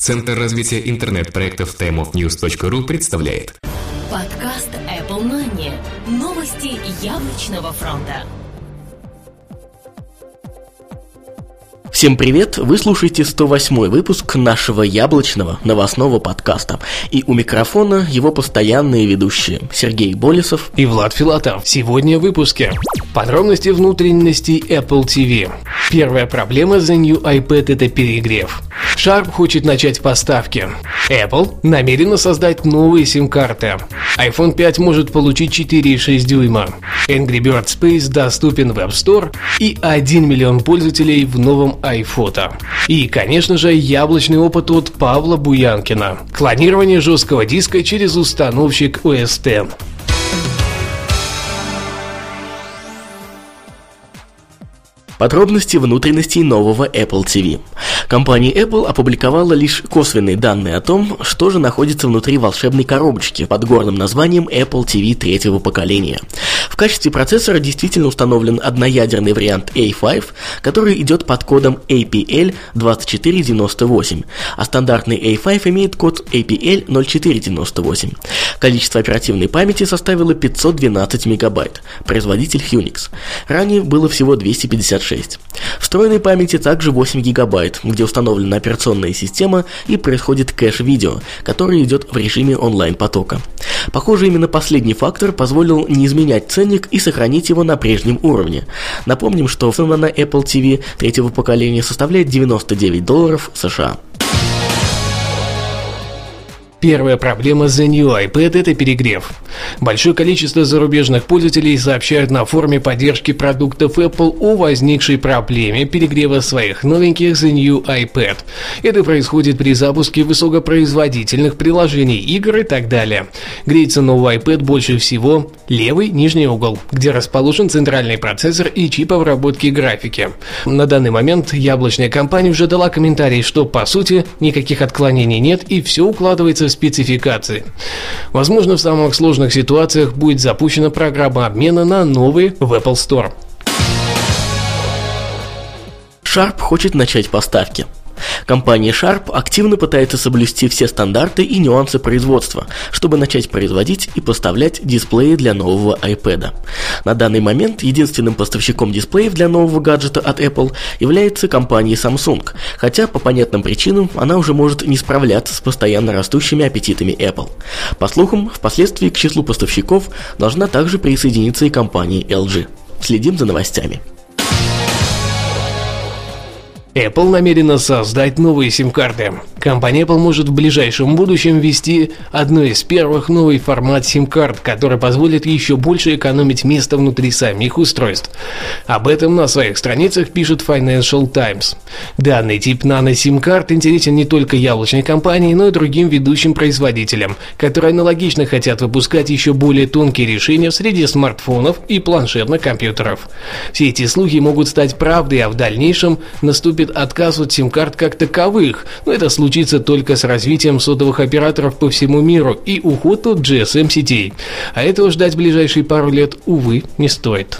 Центр развития интернет-проектов timeofnews.ru представляет Подкаст Apple Money. Новости яблочного фронта. Всем привет! Вы слушаете 108 выпуск нашего яблочного новостного подкаста. И у микрофона его постоянные ведущие Сергей Болесов и Влад Филатов. Сегодня в выпуске. Подробности внутренностей Apple TV. Первая проблема за New iPad – это перегрев. Sharp хочет начать поставки. Apple намерена создать новые сим-карты. iPhone 5 может получить 4,6 дюйма. Angry Bird Space доступен в App Store и 1 миллион пользователей в новом iPhoto. И, конечно же, яблочный опыт от Павла Буянкина. Клонирование жесткого диска через установщик OS X. Подробности внутренностей нового Apple TV. Компания Apple опубликовала лишь косвенные данные о том, что же находится внутри волшебной коробочки под горным названием Apple TV третьего поколения. Качестве процессора действительно установлен одноядерный вариант A5, который идет под кодом APL2498, а стандартный A5 имеет код APL0498. Количество оперативной памяти составило 512 мегабайт, производитель Unix. Ранее было всего 256 6. Встроенной памяти также 8 гигабайт, где установлена операционная система и происходит кэш видео, который идет в режиме онлайн-потока. Похоже, именно последний фактор позволил не изменять ценник и сохранить его на прежнем уровне. Напомним, что цена на Apple TV третьего поколения составляет 99 долларов США. Первая проблема The New iPad – это перегрев. Большое количество зарубежных пользователей сообщают на форуме поддержки продуктов Apple о возникшей проблеме перегрева своих новеньких The New iPad. Это происходит при запуске высокопроизводительных приложений, игр и так далее. Греется новый iPad больше всего левый нижний угол, где расположен центральный процессор и чип обработки графики. На данный момент яблочная компания уже дала комментарий, что по сути никаких отклонений нет и все укладывается спецификации. Возможно, в самых сложных ситуациях будет запущена программа обмена на новые в Apple Store. Sharp хочет начать поставки. Компания Sharp активно пытается соблюсти все стандарты и нюансы производства, чтобы начать производить и поставлять дисплеи для нового iPad. На данный момент единственным поставщиком дисплеев для нового гаджета от Apple является компания Samsung, хотя по понятным причинам она уже может не справляться с постоянно растущими аппетитами Apple. По слухам, впоследствии к числу поставщиков должна также присоединиться и компания LG. Следим за новостями. Apple намерена создать новые сим-карты. Компания Apple может в ближайшем будущем ввести одну из первых новый формат сим-карт, который позволит еще больше экономить место внутри самих устройств. Об этом на своих страницах пишет Financial Times. Данный тип нано-сим-карт интересен не только яблочной компании, но и другим ведущим производителям, которые аналогично хотят выпускать еще более тонкие решения среди смартфонов и планшетных компьютеров. Все эти слухи могут стать правдой, а в дальнейшем наступит наступит отказ от сим-карт как таковых, но это случится только с развитием сотовых операторов по всему миру и уход от GSM сетей. А этого ждать ближайшие пару лет, увы, не стоит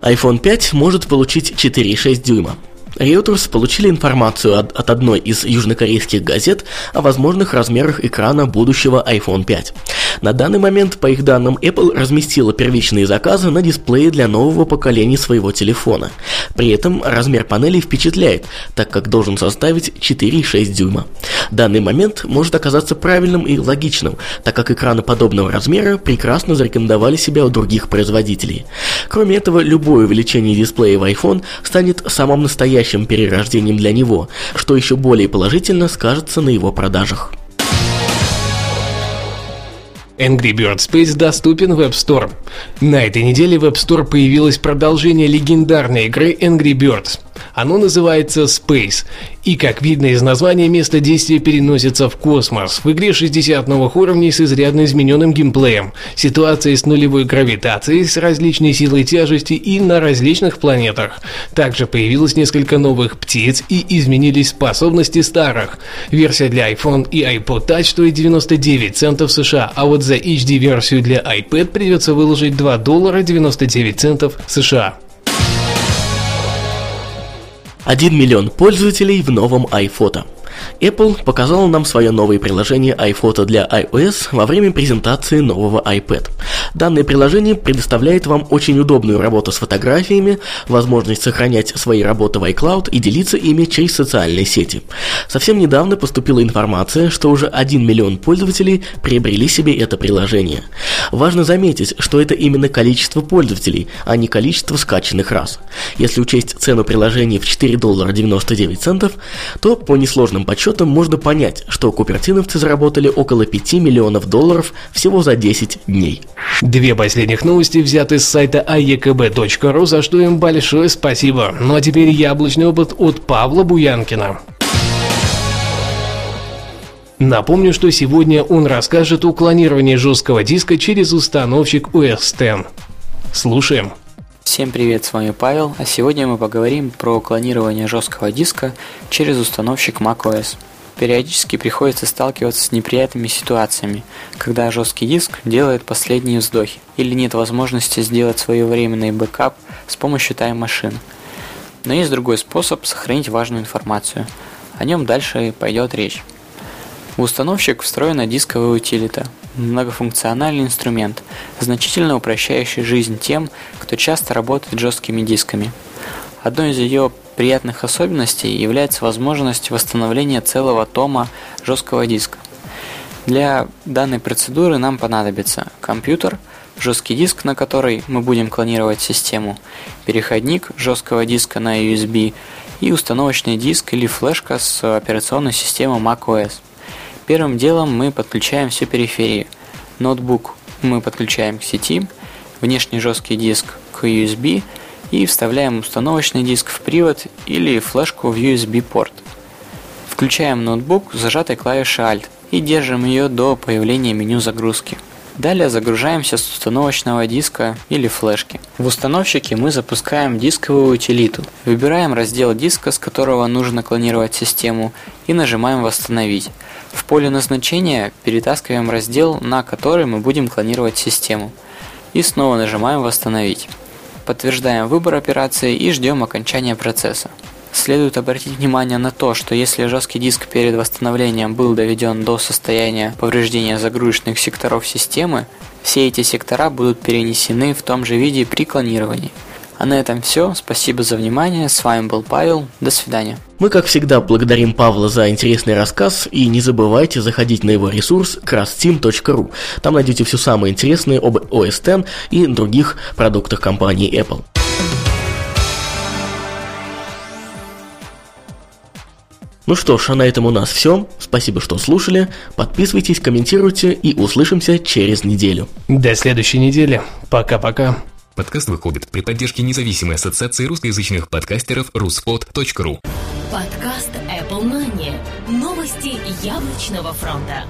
iPhone 5 может получить 4,6 дюйма. Reuters получили информацию от, от одной из южнокорейских газет о возможных размерах экрана будущего iPhone 5. На данный момент, по их данным, Apple разместила первичные заказы на дисплее для нового поколения своего телефона. При этом размер панели впечатляет, так как должен составить 4,6 дюйма. Данный момент может оказаться правильным и логичным, так как экраны подобного размера прекрасно зарекомендовали себя у других производителей. Кроме этого, любое увеличение дисплея в iPhone станет самым настоящим перерождением для него, что еще более положительно скажется на его продажах. Angry Bird Space доступен в App Store. На этой неделе в App Store появилось продолжение легендарной игры Angry Birds. Оно называется Space, и, как видно из названия, место действия переносится в космос. В игре 60 новых уровней с изрядно измененным геймплеем, ситуацией с нулевой гравитацией, с различной силой тяжести и на различных планетах. Также появилось несколько новых птиц и изменились способности старых. Версия для iPhone и iPod Touch стоит 99 центов США, а вот за HD-версию для iPad придется выложить 2 доллара 99 центов США. 1 миллион пользователей в новом iPhoto. Apple показала нам свое новое приложение iPhoto для iOS во время презентации нового iPad. Данное приложение предоставляет вам очень удобную работу с фотографиями, возможность сохранять свои работы в iCloud и делиться ими через социальные сети. Совсем недавно поступила информация, что уже 1 миллион пользователей приобрели себе это приложение. Важно заметить, что это именно количество пользователей, а не количество скачанных раз. Если учесть цену приложения в 4 доллара 99 центов, то по несложным подсчетам подсчетам можно понять, что купертиновцы заработали около 5 миллионов долларов всего за 10 дней. Две последних новости взяты с сайта aekb.ru, за что им большое спасибо. Ну а теперь яблочный опыт от Павла Буянкина. Напомню, что сегодня он расскажет о клонировании жесткого диска через установщик OS X. Слушаем. Всем привет, с вами Павел, а сегодня мы поговорим про клонирование жесткого диска через установщик macOS. Периодически приходится сталкиваться с неприятными ситуациями, когда жесткий диск делает последние вздохи, или нет возможности сделать своевременный бэкап с помощью Time Machine. Но есть другой способ сохранить важную информацию. О нем дальше пойдет речь. В установщик встроена дисковая утилита, многофункциональный инструмент, значительно упрощающий жизнь тем, кто часто работает с жесткими дисками. Одной из ее приятных особенностей является возможность восстановления целого тома жесткого диска. Для данной процедуры нам понадобится компьютер, жесткий диск, на который мы будем клонировать систему, переходник жесткого диска на USB и установочный диск или флешка с операционной системой macOS. Первым делом мы подключаем всю периферию. Ноутбук мы подключаем к сети, внешний жесткий диск к USB и вставляем установочный диск в привод или флешку в USB порт. Включаем ноутбук с зажатой клавишей Alt и держим ее до появления меню загрузки. Далее загружаемся с установочного диска или флешки. В установщике мы запускаем дисковую утилиту. Выбираем раздел диска, с которого нужно клонировать систему и нажимаем «Восстановить». В поле назначения перетаскиваем раздел, на который мы будем клонировать систему. И снова нажимаем «Восстановить». Подтверждаем выбор операции и ждем окончания процесса. Следует обратить внимание на то, что если жесткий диск перед восстановлением был доведен до состояния повреждения загрузочных секторов системы, все эти сектора будут перенесены в том же виде при клонировании. А на этом все. Спасибо за внимание. С вами был Павел. До свидания. Мы, как всегда, благодарим Павла за интересный рассказ и не забывайте заходить на его ресурс crassteam.ru. Там найдете все самое интересное об OS X и других продуктах компании Apple. Ну что ж, а на этом у нас все. Спасибо, что слушали. Подписывайтесь, комментируйте и услышимся через неделю. До следующей недели. Пока-пока. Подкаст выходит при поддержке независимой ассоциации русскоязычных подкастеров ruspod.ru Подкаст Apple Money. Новости яблочного фронта.